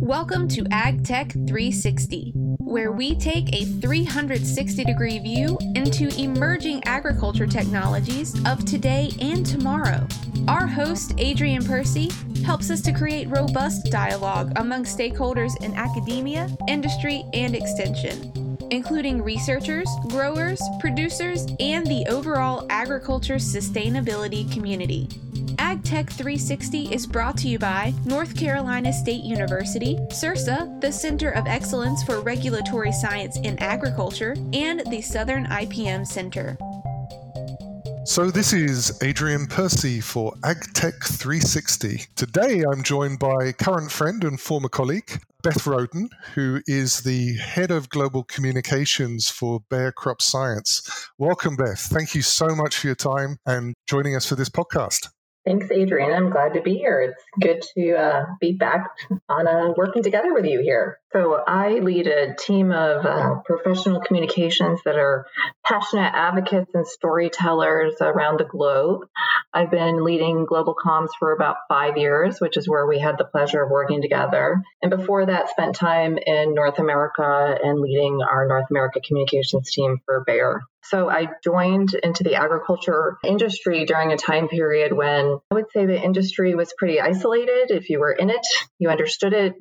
Welcome to AgTech 360, where we take a 360 degree view into emerging agriculture technologies of today and tomorrow. Our host, Adrian Percy, helps us to create robust dialogue among stakeholders in academia, industry, and extension, including researchers, growers, producers, and the overall agriculture sustainability community. AgTech 360 is brought to you by North Carolina State University, CERSA, the Center of Excellence for Regulatory Science in Agriculture, and the Southern IPM Center. So, this is Adrian Percy for AgTech 360. Today, I'm joined by current friend and former colleague, Beth Roden, who is the head of global communications for Bayer Crop Science. Welcome, Beth. Thank you so much for your time and joining us for this podcast. Thanks, Adrian. I'm glad to be here. It's good to uh, be back on uh, working together with you here. So, I lead a team of uh, professional communications that are passionate advocates and storytellers around the globe. I've been leading global comms for about five years, which is where we had the pleasure of working together. And before that, spent time in North America and leading our North America communications team for Bayer. So I joined into the agriculture industry during a time period when I would say the industry was pretty isolated. If you were in it, you understood it,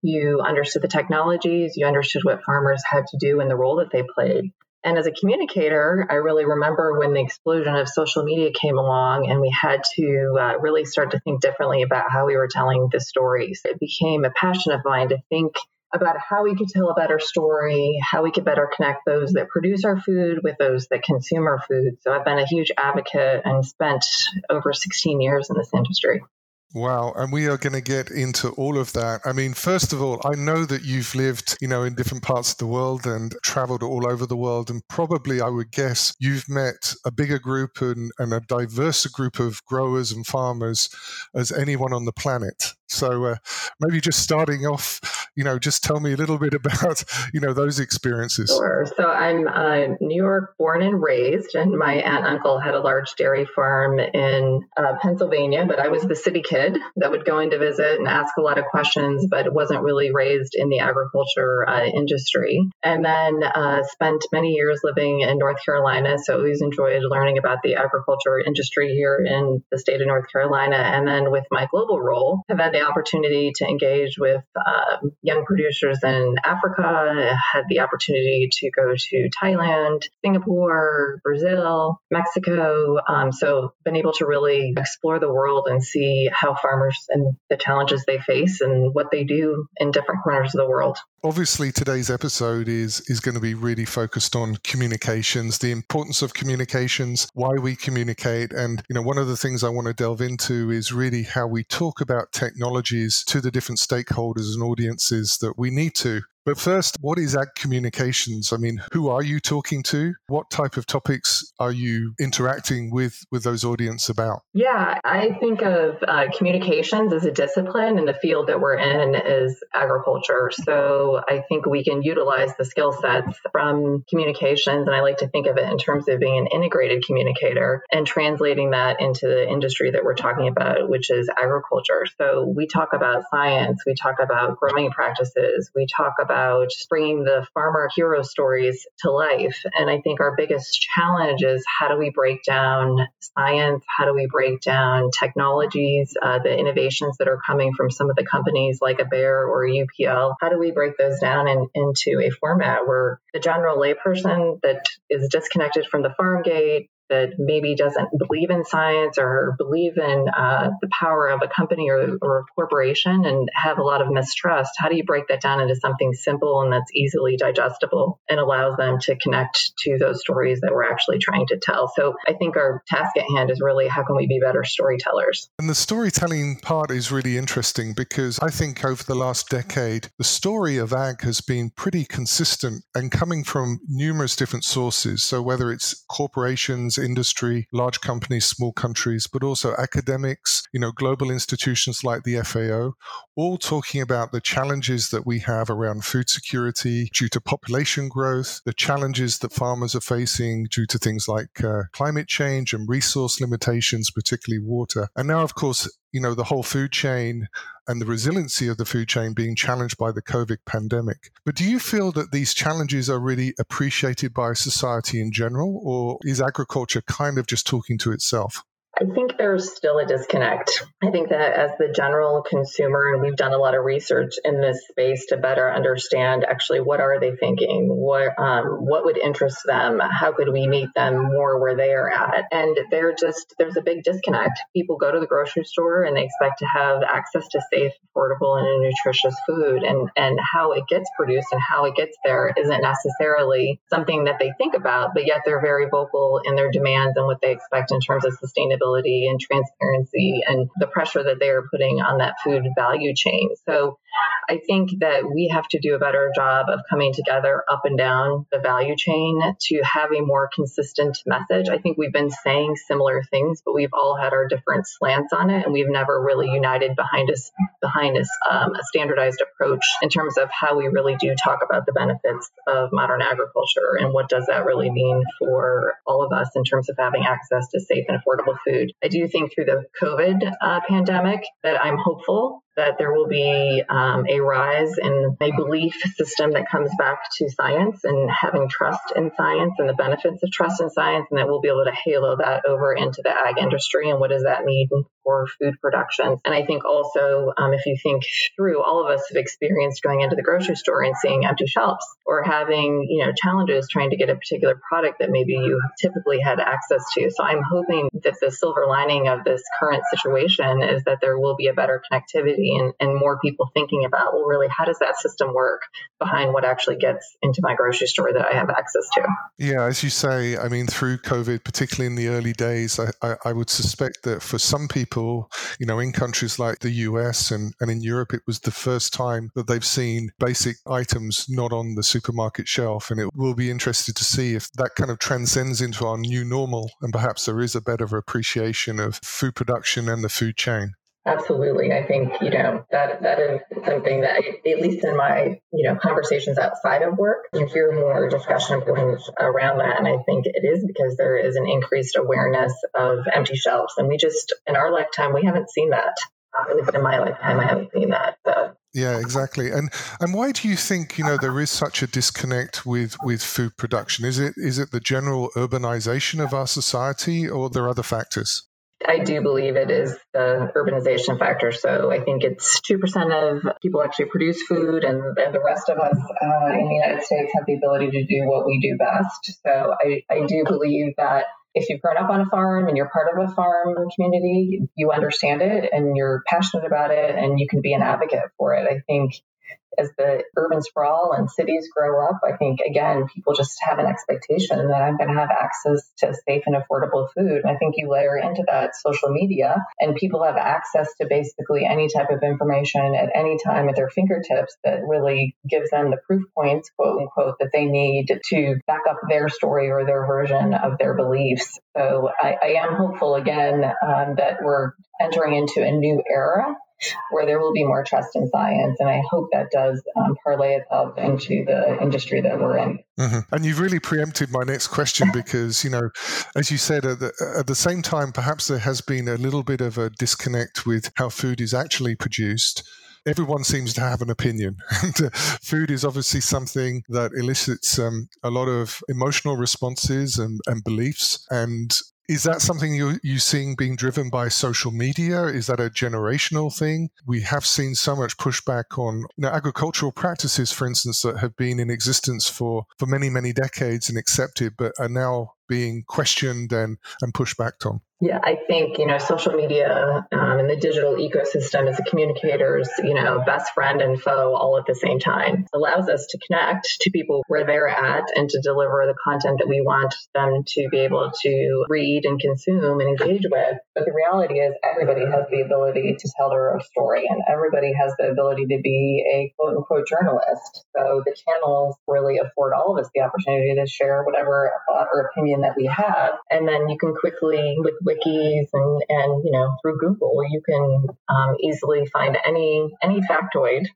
you understood the technologies, you understood what farmers had to do and the role that they played. And as a communicator, I really remember when the explosion of social media came along and we had to uh, really start to think differently about how we were telling the stories. It became a passion of mine to think about how we could tell a better story, how we could better connect those that produce our food with those that consume our food. So I've been a huge advocate and spent over 16 years in this industry. Wow. And we are going to get into all of that. I mean, first of all, I know that you've lived, you know, in different parts of the world and traveled all over the world. And probably, I would guess, you've met a bigger group and, and a diverse group of growers and farmers as anyone on the planet. So uh, maybe just starting off, you know, just tell me a little bit about, you know, those experiences. Sure. So I'm uh, New York born and raised, and my aunt and uncle had a large dairy farm in uh, Pennsylvania, but I was the city kid that would go in to visit and ask a lot of questions, but wasn't really raised in the agriculture uh, industry. And then uh, spent many years living in North Carolina, so always enjoyed learning about the agriculture industry here in the state of North Carolina. And then with my global role, have had the opportunity to engage with um, young producers in Africa, had the opportunity to go to Thailand, Singapore, Brazil, Mexico. Um, so, been able to really explore the world and see how farmers and the challenges they face and what they do in different corners of the world. Obviously, today's episode is is going to be really focused on communications, the importance of communications, why we communicate, and you know, one of the things I want to delve into is really how we talk about technologies to the different stakeholders and audiences that we need to. But first, what is ag communications? I mean, who are you talking to? What type of topics are you interacting with with those audience about? Yeah, I think of uh, communications as a discipline, and the field that we're in is agriculture. So I think we can utilize the skill sets from communications, and I like to think of it in terms of being an integrated communicator and translating that into the industry that we're talking about, which is agriculture. So we talk about science, we talk about growing practices, we talk about about bringing the farmer hero stories to life. And I think our biggest challenge is how do we break down science? How do we break down technologies, uh, the innovations that are coming from some of the companies like a Bayer or UPL? How do we break those down in, into a format where the general layperson that is disconnected from the farm gate that maybe doesn't believe in science or believe in uh, the power of a company or, or, a corporation and have a lot of mistrust, how do you break that down into something simple and that's easily digestible and allows them to connect to those stories that we're actually trying to tell? So I think our task at hand is really how can we be better storytellers? And the storytelling part is really interesting because I think over the last decade, the story of ag has been pretty consistent and coming from numerous different sources. So whether it's corporations, industry, large companies, small countries, but also academics, you know, global institutions like the FAO, all talking about the challenges that we have around food security due to population growth, the challenges that farmers are facing due to things like uh, climate change and resource limitations, particularly water. And now, of course, you know, the whole food chain and the resiliency of the food chain being challenged by the COVID pandemic. But do you feel that these challenges are really appreciated by society in general, or is agriculture kind of just talking to itself? I think there's still a disconnect. I think that as the general consumer, and we've done a lot of research in this space to better understand actually what are they thinking, what um, what would interest them, how could we meet them more where they are at, and they're just there's a big disconnect. People go to the grocery store and they expect to have access to safe, affordable, and nutritious food, and and how it gets produced and how it gets there isn't necessarily something that they think about, but yet they're very vocal in their demands and what they expect in terms of sustainability and transparency and the pressure that they are putting on that food value chain. So I think that we have to do a better job of coming together up and down the value chain to have a more consistent message. I think we've been saying similar things, but we've all had our different slants on it, and we've never really united behind us behind us um, a standardized approach in terms of how we really do talk about the benefits of modern agriculture and what does that really mean for all of us in terms of having access to safe and affordable food. I do think through the COVID uh, pandemic that I'm hopeful that there will be um, a rise in a belief system that comes back to science and having trust in science and the benefits of trust in science, and that we'll be able to halo that over into the ag industry and what does that mean for food production. And I think also, um, if you think through, all of us have experienced going into the grocery store and seeing empty shelves or having, you know, challenges trying to get a particular product that maybe you typically had access to. So I'm hoping that the silver lining of this current situation is that there will be a better connectivity and, and more people thinking about, well, really, how does that system work behind what actually gets into my grocery store that I have access to? Yeah, as you say, I mean, through COVID, particularly in the early days, I, I, I would suspect that for some people, people, you know, in countries like the US and, and in Europe, it was the first time that they've seen basic items not on the supermarket shelf. And it will be interested to see if that kind of transcends into our new normal and perhaps there is a better appreciation of food production and the food chain. Absolutely. I think, you know, that that is something that at least in my, you know, conversations outside of work, you hear more discussion points around that. And I think it is because there is an increased awareness of empty shelves. And we just in our lifetime we haven't seen that. Uh, at least in my lifetime I haven't seen that. So yeah, exactly. And and why do you think you know there is such a disconnect with with food production? Is it is it the general urbanization of our society, or are there other factors? I do believe it is the urbanization factor. So I think it's 2% of people actually produce food, and, and the rest of us uh, in the United States have the ability to do what we do best. So I, I do believe that if you've grown up on a farm and you're part of a farm community, you understand it and you're passionate about it and you can be an advocate for it. I think as the urban sprawl and cities grow up, I think again, people just have an expectation that I'm going to have access to safe and affordable food. And I think you layer into that social media and people have access to basically any type of information at any time at their fingertips that really gives them the proof points, quote unquote, that they need to back up their story or their version of their beliefs. So I, I am hopeful again um, that we're entering into a new era where there will be more trust in science. And I hope that does um, parlay itself into the industry that we're in. Mm-hmm. And you've really preempted my next question because, you know, as you said, at the, at the same time, perhaps there has been a little bit of a disconnect with how food is actually produced everyone seems to have an opinion. And uh, food is obviously something that elicits um, a lot of emotional responses and, and beliefs. And is that something you you seeing being driven by social media? Is that a generational thing? We have seen so much pushback on you know, agricultural practices, for instance, that have been in existence for, for many, many decades and accepted, but are now being questioned and, and pushed back on. Yeah, I think, you know, social media um, and the digital ecosystem is a communicator's, you know, best friend and foe all at the same time It allows us to connect to people where they're at and to deliver the content that we want them to be able to read and consume and engage with. But the reality is everybody has the ability to tell their own story and everybody has the ability to be a quote unquote journalist. So the channels really afford all of us the opportunity to share whatever thought or opinion that we have. And then you can quickly, with wikis and, and you know through Google, you can um, easily find any any factoid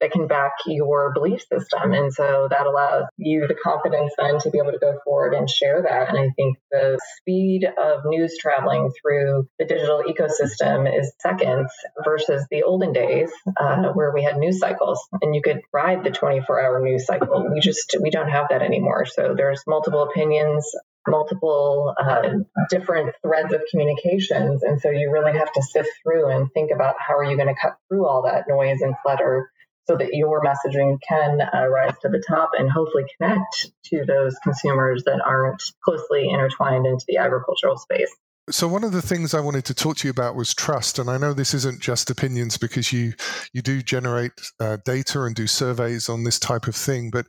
that can back your belief system. And so that allows you the confidence then to be able to go forward and share that. And I think the speed of news traveling through the digital ecosystem is seconds versus the olden days uh, where we had news cycles and you could ride the 24 hour news cycle. We just, we don't have that anymore. So there's multiple opinions multiple uh, different threads of communications. And so you really have to sift through and think about how are you going to cut through all that noise and clutter so that your messaging can uh, rise to the top and hopefully connect to those consumers that aren't closely intertwined into the agricultural space. So one of the things I wanted to talk to you about was trust, and I know this isn't just opinions because you you do generate uh, data and do surveys on this type of thing. But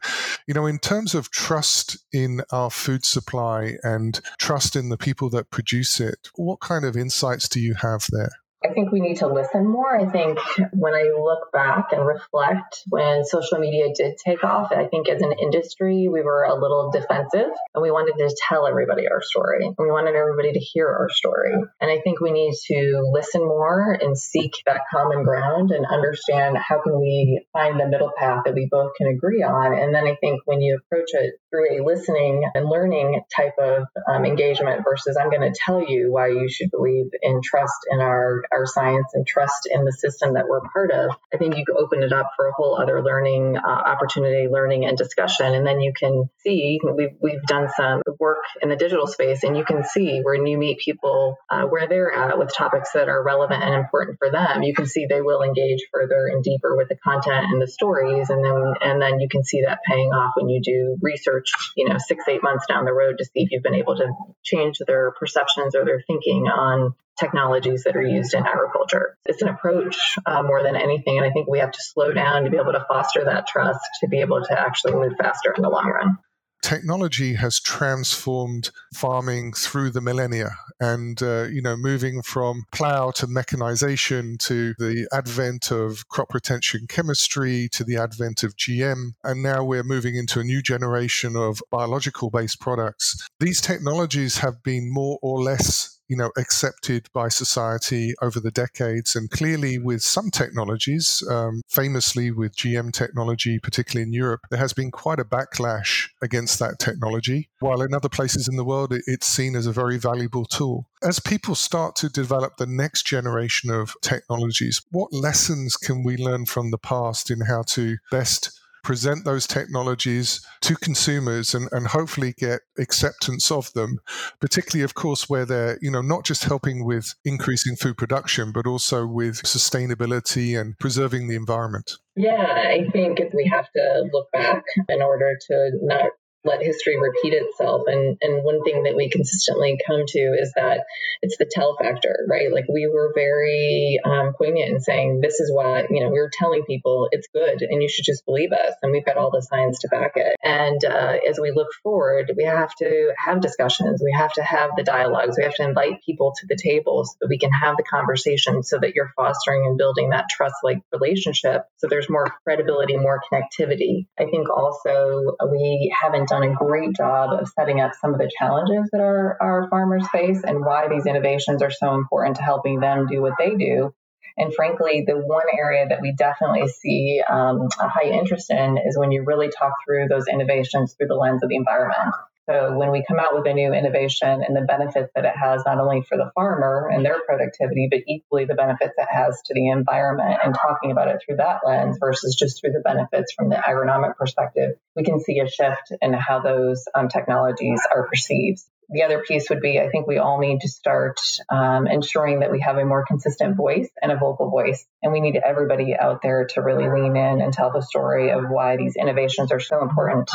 you know, in terms of trust in our food supply and trust in the people that produce it, what kind of insights do you have there? I think we need to listen more. I think when I look back and reflect when social media did take off, I think as an industry, we were a little defensive and we wanted to tell everybody our story and we wanted everybody to hear our story. And I think we need to listen more and seek that common ground and understand how can we find the middle path that we both can agree on. And then I think when you approach it through a listening and learning type of um, engagement versus I'm going to tell you why you should believe in trust in our our science and trust in the system that we're part of, I think you open it up for a whole other learning uh, opportunity, learning and discussion. And then you can see, we've, we've done some work in the digital space and you can see when you meet people uh, where they're at with topics that are relevant and important for them, you can see they will engage further and deeper with the content and the stories. And then, and then you can see that paying off when you do research, you know, six, eight months down the road to see if you've been able to change their perceptions or their thinking on technologies that are used in agriculture. It's an approach uh, more than anything. And I think we have to slow down to be able to foster that trust to be able to actually move faster in the long run technology has transformed farming through the millennia and uh, you know moving from plow to mechanization to the advent of crop protection chemistry to the advent of gm and now we're moving into a new generation of biological based products these technologies have been more or less you know, accepted by society over the decades. And clearly, with some technologies, um, famously with GM technology, particularly in Europe, there has been quite a backlash against that technology. While in other places in the world, it's seen as a very valuable tool. As people start to develop the next generation of technologies, what lessons can we learn from the past in how to best present those technologies to consumers and, and hopefully get acceptance of them, particularly, of course, where they're, you know, not just helping with increasing food production, but also with sustainability and preserving the environment. Yeah, I think we have to look back in order to not let history repeat itself. And and one thing that we consistently come to is that it's the tell factor, right? Like we were very um, poignant in saying this is why you know we were telling people it's good and you should just believe us, and we've got all the science to back it. And uh, as we look forward, we have to have discussions, we have to have the dialogues, we have to invite people to the table so that we can have the conversation, so that you're fostering and building that trust like relationship, so there's more credibility, more connectivity. I think also we haven't done a great job of setting up some of the challenges that our, our farmers face and why these innovations are so important to helping them do what they do. And frankly, the one area that we definitely see um, a high interest in is when you really talk through those innovations through the lens of the environment. So when we come out with a new innovation and the benefits that it has not only for the farmer and their productivity, but equally the benefits it has to the environment and talking about it through that lens versus just through the benefits from the agronomic perspective, we can see a shift in how those um, technologies are perceived. The other piece would be I think we all need to start um, ensuring that we have a more consistent voice and a vocal voice. And we need everybody out there to really lean in and tell the story of why these innovations are so important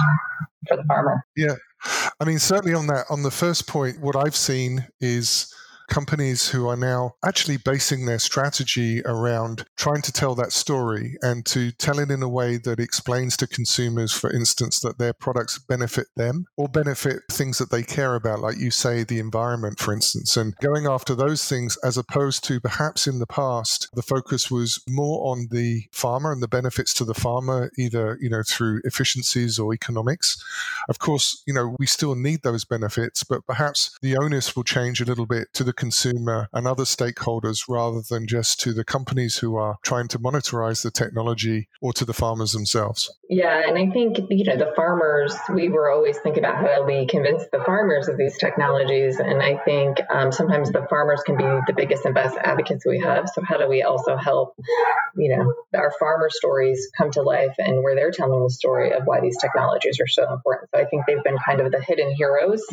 for the farmer. Yeah. I mean, certainly on that, on the first point, what I've seen is companies who are now actually basing their strategy around trying to tell that story and to tell it in a way that explains to consumers, for instance, that their products benefit them or benefit things that they care about, like you say, the environment, for instance, and going after those things as opposed to perhaps in the past, the focus was more on the farmer and the benefits to the farmer, either, you know, through efficiencies or economics. Of course, you know, we still need those benefits, but perhaps the onus will change a little bit to the consumer and other stakeholders rather than just to the companies who are trying to monetize the technology or to the farmers themselves. Yeah, and I think you know the farmers. We were always thinking about how do we convince the farmers of these technologies, and I think um, sometimes the farmers can be the biggest and best advocates we have. So how do we also help, you know, our farmer stories come to life and where they're telling the story of why these technologies are so important. So I think they've been kind of the hidden heroes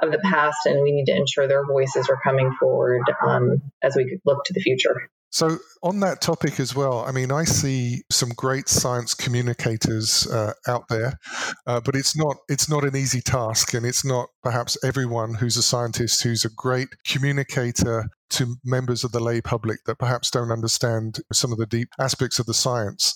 of the past, and we need to ensure their voices are coming forward um, as we look to the future. So, on that topic as well, I mean, I see some great science communicators uh, out there, uh, but it's not it's not an easy task, and it's not perhaps everyone who's a scientist who's a great communicator to members of the lay public that perhaps don't understand some of the deep aspects of the science.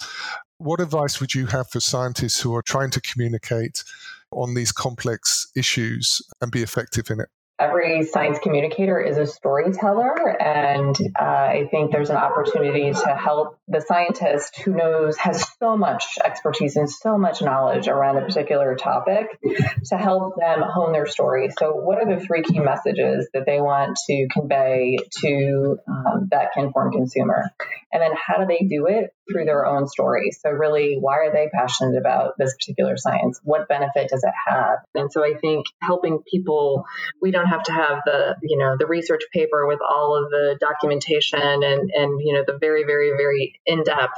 What advice would you have for scientists who are trying to communicate on these complex issues and be effective in it? Every science communicator is a storyteller. And uh, I think there's an opportunity to help the scientist who knows, has so much expertise and so much knowledge around a particular topic to help them hone their story. So, what are the three key messages that they want to convey to um, that Kinform consumer? And then, how do they do it through their own story? So, really, why are they passionate about this particular science? What benefit does it have? And so, I think helping people, we don't have to have the you know the research paper with all of the documentation and and you know the very very very in depth.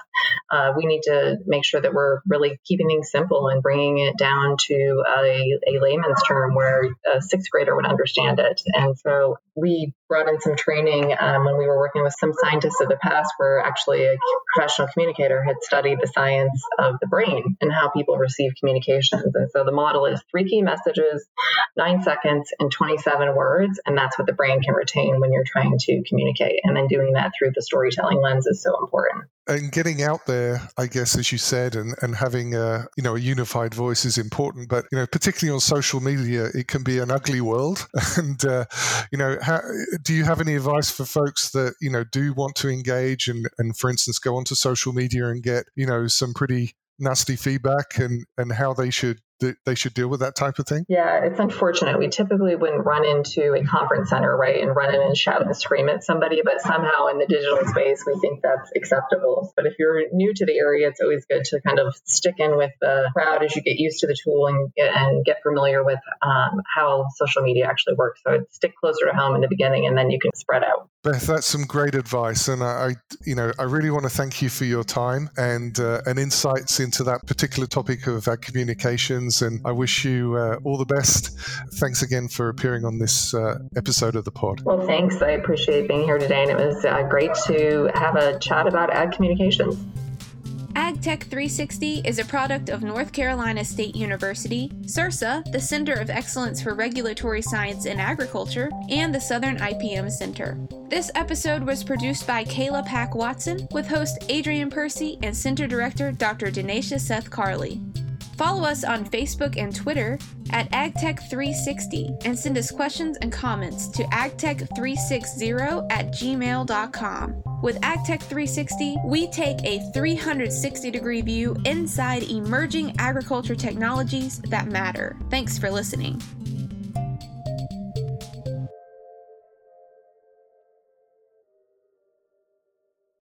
Uh, we need to make sure that we're really keeping things simple and bringing it down to a, a layman's term where a sixth grader would understand it. And so we brought in some training um, when we were working with some scientists of the past where actually a professional communicator had studied the science of the brain and how people receive communications. And so the model is three key messages, nine seconds, and 27 words. And that's what the brain can retain when you're trying to communicate. And then doing that through the storytelling lens is so important and getting out there, I guess, as you said, and, and having a you know a unified voice is important. But you know, particularly on social media, it can be an ugly world. And uh, you know, how, do you have any advice for folks that you know do want to engage and and for instance go onto social media and get you know some pretty nasty feedback and and how they should they should deal with that type of thing? Yeah, it's unfortunate. We typically wouldn't run into a conference center, right, and run in and shout and scream at somebody, but somehow in the digital space, we think that's acceptable. But if you're new to the area, it's always good to kind of stick in with the crowd as you get used to the tool and get, and get familiar with um, how social media actually works. So stick closer to home in the beginning, and then you can spread out. Beth, that's some great advice, and I, you know, I really want to thank you for your time and uh, and insights into that particular topic of uh, communications. And I wish you uh, all the best. Thanks again for appearing on this uh, episode of the pod. Well, thanks. I appreciate being here today, and it was uh, great to have a chat about ag communications. AgTech 360 is a product of North Carolina State University, CERSA, the Center of Excellence for Regulatory Science in Agriculture, and the Southern IPM Center. This episode was produced by Kayla Pack Watson with host Adrian Percy and Center Director Dr. Danesha Seth Carley. Follow us on Facebook and Twitter at AgTech360 and send us questions and comments to agtech360 at gmail.com. With AgTech360, we take a 360 degree view inside emerging agriculture technologies that matter. Thanks for listening.